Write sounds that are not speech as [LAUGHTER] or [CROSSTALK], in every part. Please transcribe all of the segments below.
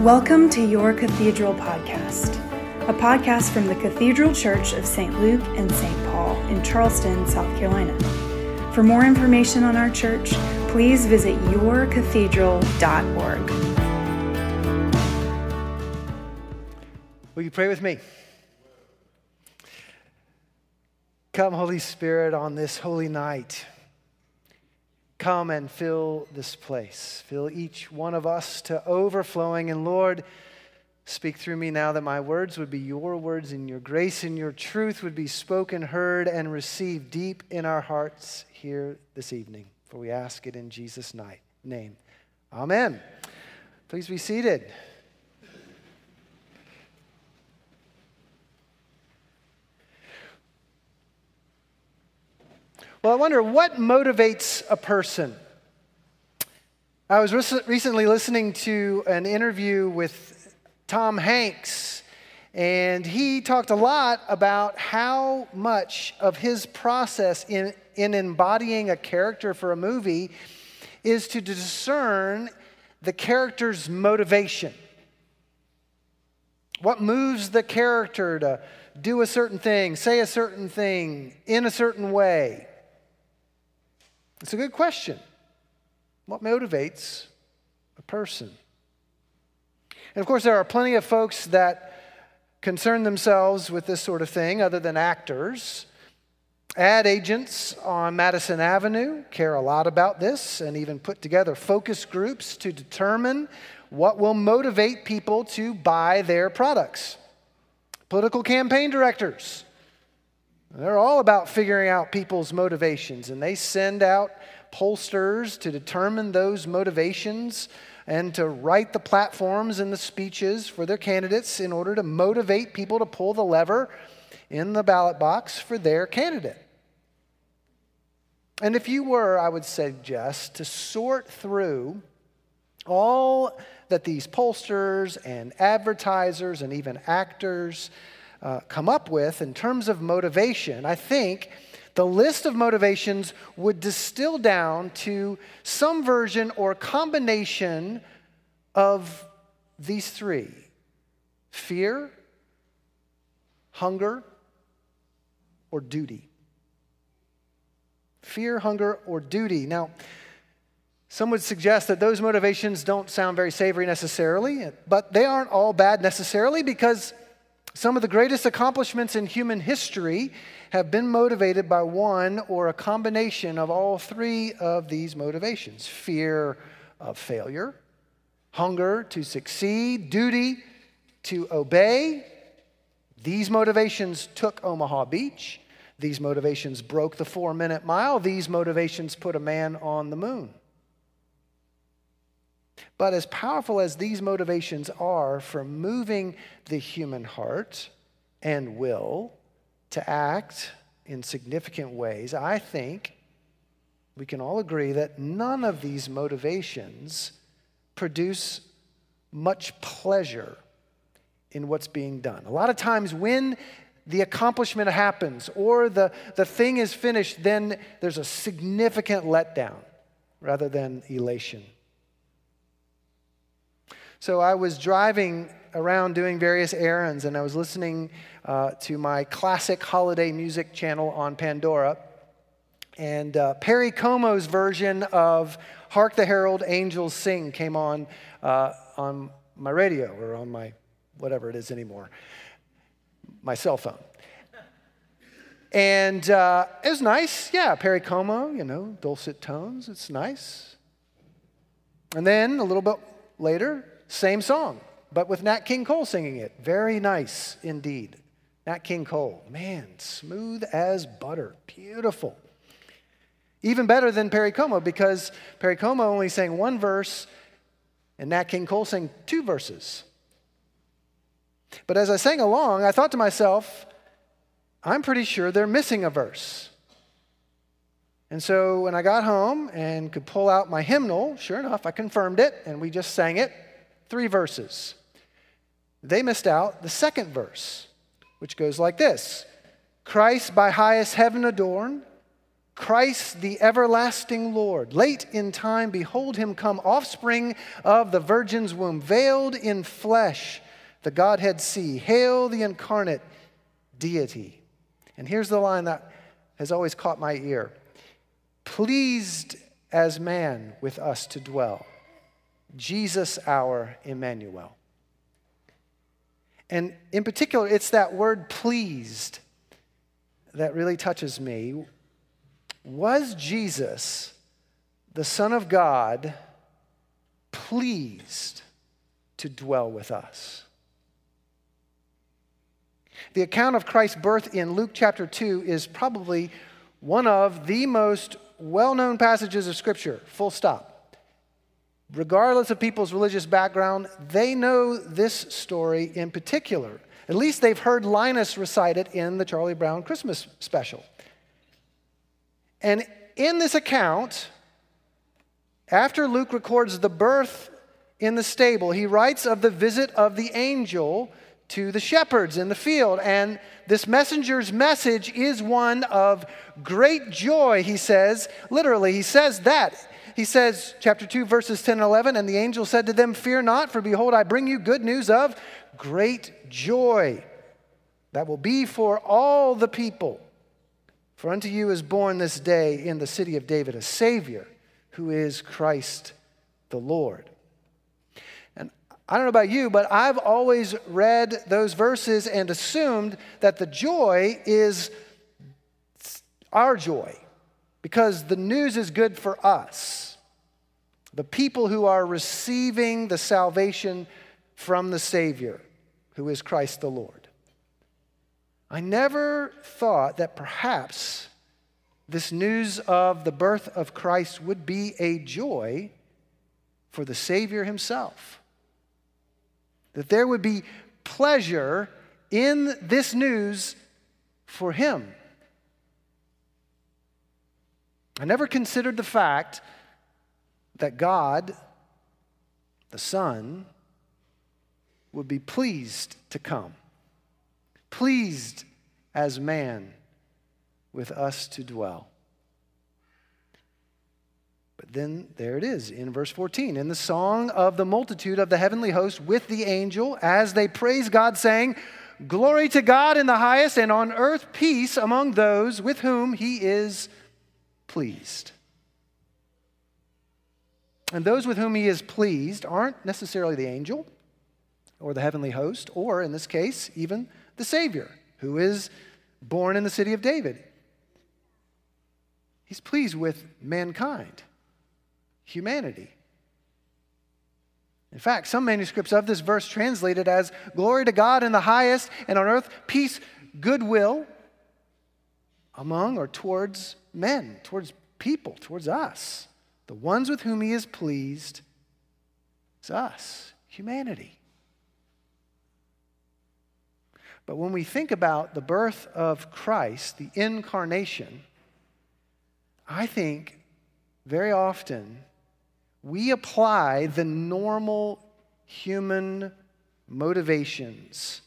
Welcome to Your Cathedral Podcast, a podcast from the Cathedral Church of St. Luke and St. Paul in Charleston, South Carolina. For more information on our church, please visit yourcathedral.org. Will you pray with me? Come, Holy Spirit, on this holy night. Come and fill this place. Fill each one of us to overflowing. And Lord, speak through me now that my words would be your words and your grace and your truth would be spoken, heard, and received deep in our hearts here this evening. For we ask it in Jesus' name. Amen. Please be seated. Well, I wonder what motivates a person? I was recently listening to an interview with Tom Hanks, and he talked a lot about how much of his process in, in embodying a character for a movie is to discern the character's motivation. What moves the character to do a certain thing, say a certain thing, in a certain way? It's a good question. What motivates a person? And of course, there are plenty of folks that concern themselves with this sort of thing other than actors. Ad agents on Madison Avenue care a lot about this and even put together focus groups to determine what will motivate people to buy their products. Political campaign directors they're all about figuring out people's motivations, and they send out pollsters to determine those motivations and to write the platforms and the speeches for their candidates in order to motivate people to pull the lever in the ballot box for their candidate. And if you were, I would suggest, to sort through all that these pollsters and advertisers and even actors uh, come up with in terms of motivation, I think the list of motivations would distill down to some version or combination of these three fear, hunger, or duty. Fear, hunger, or duty. Now, some would suggest that those motivations don't sound very savory necessarily, but they aren't all bad necessarily because some of the greatest accomplishments in human history have been motivated by one or a combination of all three of these motivations fear of failure, hunger to succeed, duty to obey. These motivations took Omaha Beach. These motivations broke the four minute mile. These motivations put a man on the moon. But as powerful as these motivations are for moving the human heart and will to act in significant ways, I think we can all agree that none of these motivations produce much pleasure in what's being done. A lot of times, when the accomplishment happens or the, the thing is finished, then there's a significant letdown rather than elation. So I was driving around doing various errands and I was listening uh, to my classic holiday music channel on Pandora. And uh, Perry Como's version of Hark the Herald Angels Sing came on uh, on my radio or on my whatever it is anymore, my cell phone. And uh, it was nice. Yeah, Perry Como, you know, dulcet tones. It's nice. And then a little bit later, same song, but with Nat King Cole singing it. Very nice indeed. Nat King Cole, man, smooth as butter, beautiful. Even better than Perry Como because Perry Como only sang one verse and Nat King Cole sang two verses. But as I sang along, I thought to myself, I'm pretty sure they're missing a verse. And so when I got home and could pull out my hymnal, sure enough, I confirmed it and we just sang it three verses. They missed out the second verse, which goes like this Christ by highest heaven adorned, Christ the everlasting Lord. Late in time, behold him come, offspring of the virgin's womb, veiled in flesh, the Godhead see. Hail the incarnate deity. And here's the line that has always caught my ear pleased as man with us to dwell, Jesus our Emmanuel. And in particular, it's that word pleased that really touches me. Was Jesus, the Son of God, pleased to dwell with us? The account of Christ's birth in Luke chapter 2 is probably one of the most well known passages of Scripture, full stop. Regardless of people's religious background, they know this story in particular. At least they've heard Linus recite it in the Charlie Brown Christmas special. And in this account, after Luke records the birth in the stable, he writes of the visit of the angel to the shepherds in the field. And this messenger's message is one of great joy, he says. Literally, he says that. He says, chapter 2, verses 10 and 11, and the angel said to them, Fear not, for behold, I bring you good news of great joy that will be for all the people. For unto you is born this day in the city of David a Savior who is Christ the Lord. And I don't know about you, but I've always read those verses and assumed that the joy is our joy because the news is good for us, the people who are receiving the salvation from the Savior, who is Christ the Lord. I never thought that perhaps this news of the birth of Christ would be a joy for the Savior himself that there would be pleasure in this news for him. I never considered the fact that God, the Son, would be pleased to come, pleased as man with us to dwell. But then there it is in verse 14. In the song of the multitude of the heavenly host with the angel, as they praise God, saying, Glory to God in the highest, and on earth peace among those with whom he is pleased. And those with whom he is pleased aren't necessarily the angel or the heavenly host, or in this case, even the Savior, who is born in the city of David. He's pleased with mankind humanity. In fact, some manuscripts of this verse translated as glory to God in the highest, and on earth peace, goodwill among or towards men, towards people, towards us. The ones with whom he is pleased is us, humanity. But when we think about the birth of Christ, the incarnation, I think very often we apply the normal human motivations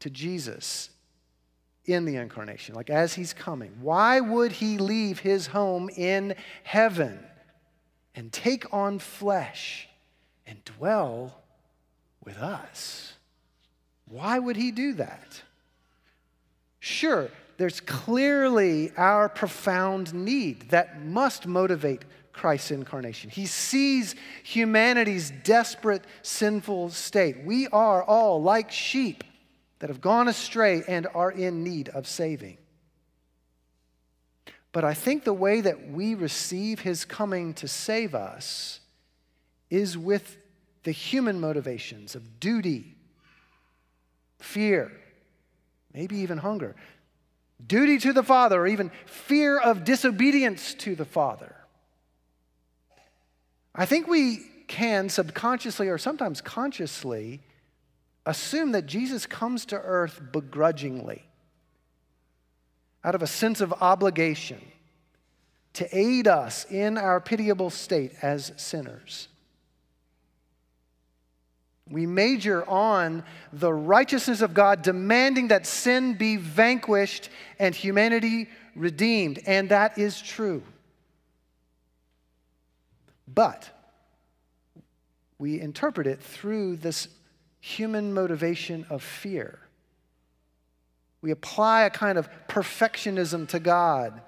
to Jesus in the incarnation, like as he's coming. Why would he leave his home in heaven and take on flesh and dwell with us? Why would he do that? Sure, there's clearly our profound need that must motivate Christ's incarnation. He sees humanity's desperate, sinful state. We are all like sheep that have gone astray and are in need of saving. But I think the way that we receive his coming to save us is with the human motivations of duty, fear, maybe even hunger, duty to the Father, or even fear of disobedience to the Father. I think we can subconsciously or sometimes consciously assume that Jesus comes to earth begrudgingly, out of a sense of obligation to aid us in our pitiable state as sinners. We major on the righteousness of God demanding that sin be vanquished and humanity redeemed, and that is true. But we interpret it through this human motivation of fear. We apply a kind of perfectionism to God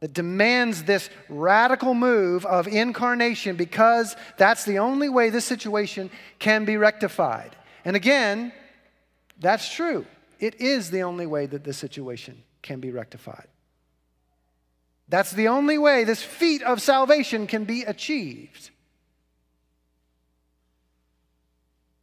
that demands this radical move of incarnation because that's the only way this situation can be rectified. And again, that's true. It is the only way that this situation can be rectified. That's the only way this feat of salvation can be achieved.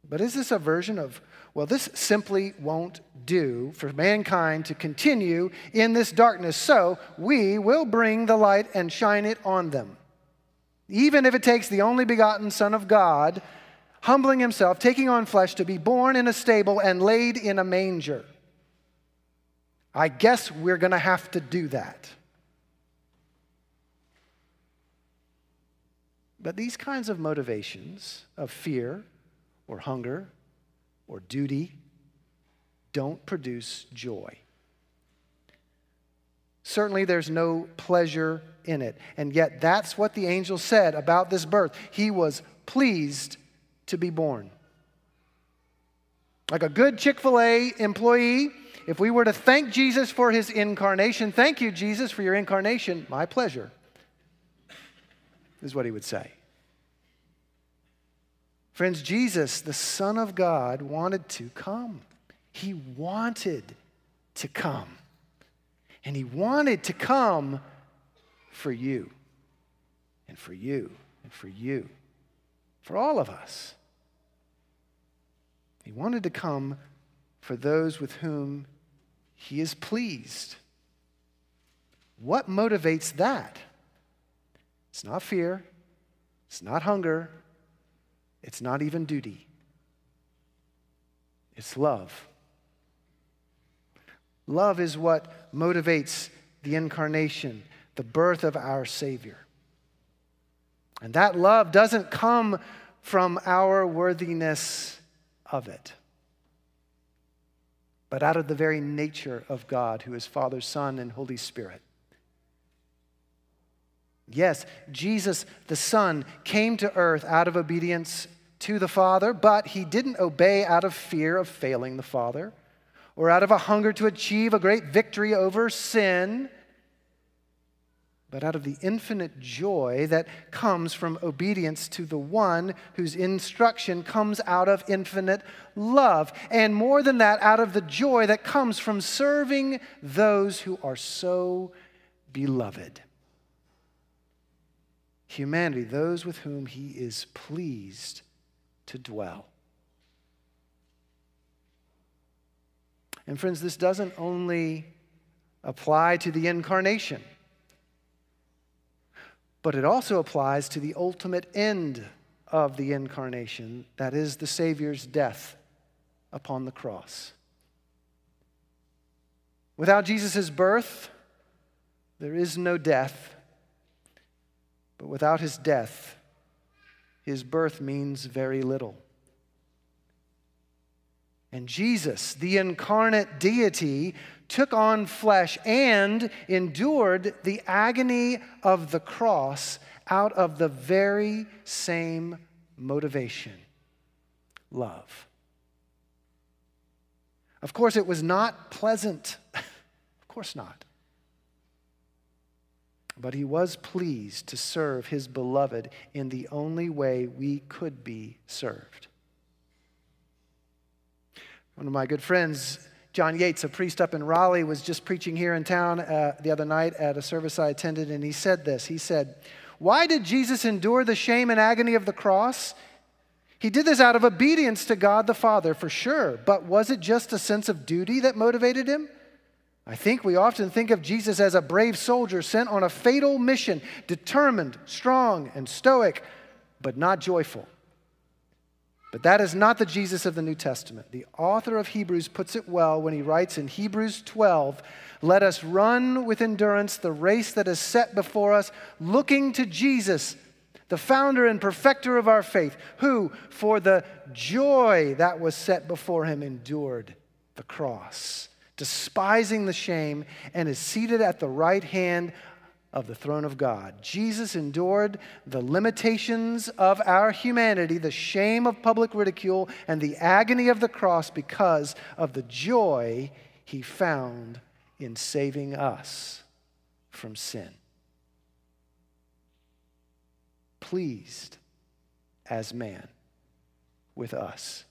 But is this a version of, well, this simply won't do for mankind to continue in this darkness, so we will bring the light and shine it on them. Even if it takes the only begotten Son of God humbling himself, taking on flesh to be born in a stable and laid in a manger. I guess we're going to have to do that. But these kinds of motivations of fear or hunger or duty don't produce joy. Certainly, there's no pleasure in it. And yet, that's what the angel said about this birth. He was pleased to be born. Like a good Chick fil A employee, if we were to thank Jesus for his incarnation, thank you, Jesus, for your incarnation, my pleasure, is what he would say. Friends, Jesus, the Son of God, wanted to come. He wanted to come. And he wanted to come for you, and for you, and for you, for all of us. He wanted to come for those with whom he is pleased. What motivates that? It's not fear, it's not hunger, it's not even duty. It's love. Love is what motivates the incarnation, the birth of our Savior. And that love doesn't come from our worthiness of it but out of the very nature of God, who is Father, Son, and Holy Spirit. Yes, Jesus, the Son, came to earth out of obedience to the Father, but he didn't obey out of fear of failing the Father or out of a hunger to achieve a great victory over sin but out of the infinite joy that comes from obedience to the one whose instruction comes out of infinite love. And more than that, out of the joy that comes from serving those who are so beloved. Humanity, those with whom he is pleased to dwell. And friends, this doesn't only apply to the incarnation but it also applies to the ultimate end of the incarnation that is, the Savior's death upon the cross. Without Jesus' birth, there is no death. But without his death, his birth means very little. And Jesus, the incarnate deity, took on flesh and endured the agony of the cross out of the very same motivation love. Of course, it was not pleasant. [LAUGHS] of course not. But he was pleased to serve his beloved in the only way we could be served. One of my good friends, John Yates, a priest up in Raleigh, was just preaching here in town uh, the other night at a service I attended, and he said this. He said, Why did Jesus endure the shame and agony of the cross? He did this out of obedience to God the Father, for sure, but was it just a sense of duty that motivated him? I think we often think of Jesus as a brave soldier sent on a fatal mission, determined, strong, and stoic, but not joyful. But that is not the Jesus of the New Testament. The author of Hebrews puts it well when he writes in Hebrews 12 Let us run with endurance the race that is set before us, looking to Jesus, the founder and perfecter of our faith, who, for the joy that was set before him, endured the cross, despising the shame, and is seated at the right hand of the throne of God. Jesus endured the limitations of our humanity, the shame of public ridicule, and the agony of the cross because of the joy he found in saving us from sin. Pleased as man with us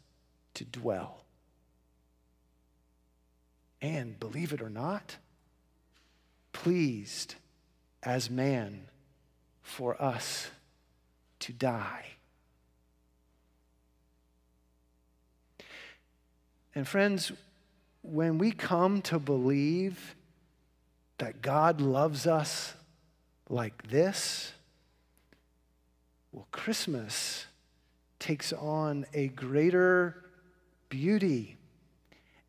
to dwell. And believe it or not, pleased as man for us to die. And friends, when we come to believe that God loves us like this, well, Christmas takes on a greater beauty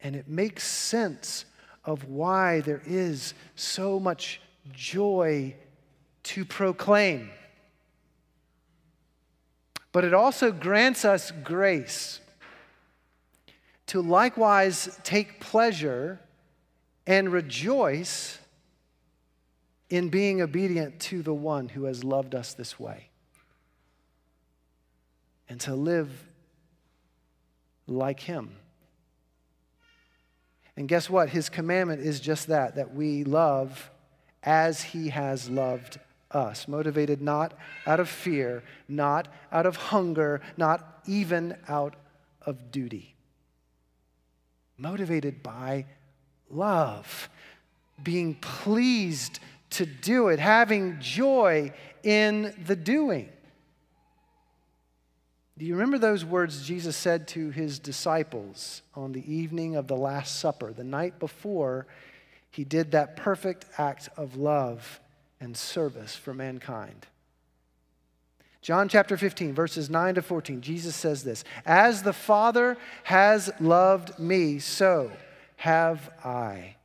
and it makes sense of why there is so much joy to proclaim. But it also grants us grace to likewise take pleasure and rejoice in being obedient to the one who has loved us this way. And to live like him. And guess what? His commandment is just that, that we love as he has loved us, motivated not out of fear, not out of hunger, not even out of duty. Motivated by love, being pleased to do it, having joy in the doing. Do you remember those words Jesus said to his disciples on the evening of the Last Supper, the night before he did that perfect act of love and service for mankind. John chapter 15, verses 9 to 14, Jesus says this As the Father has loved me, so have I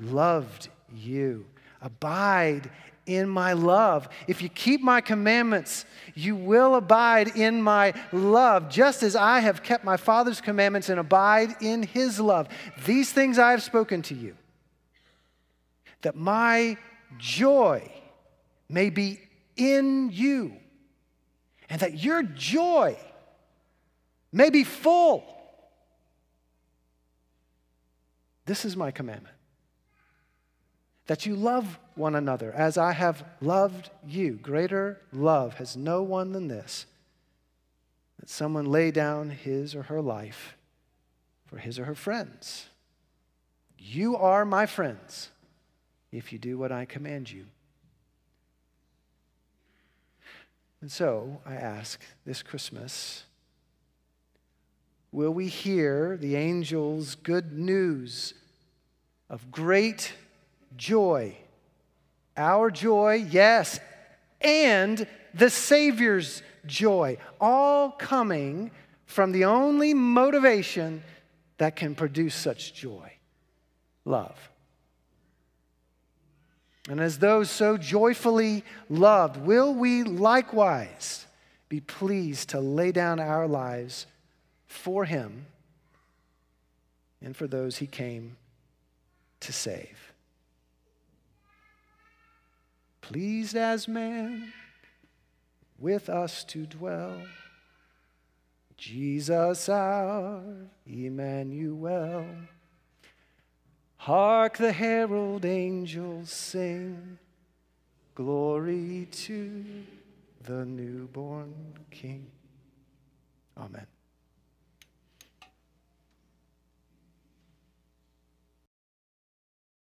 loved you. Abide in my love. If you keep my commandments, you will abide in my love, just as I have kept my Father's commandments and abide in his love. These things I have spoken to you that my joy may be in you, and that your joy may be full. This is my commandment that you love one another as I have loved you. Greater love has no one than this that someone lay down his or her life for his or her friends. You are my friends if you do what I command you. And so I ask this Christmas will we hear the angel's good news of great joy? Our joy, yes, and the Savior's joy, all coming from the only motivation that can produce such joy love. And as those so joyfully loved, will we likewise be pleased to lay down our lives for Him and for those He came to save? Pleased as man with us to dwell, Jesus our Emmanuel. Hark the herald angels sing, Glory to the newborn King. Amen.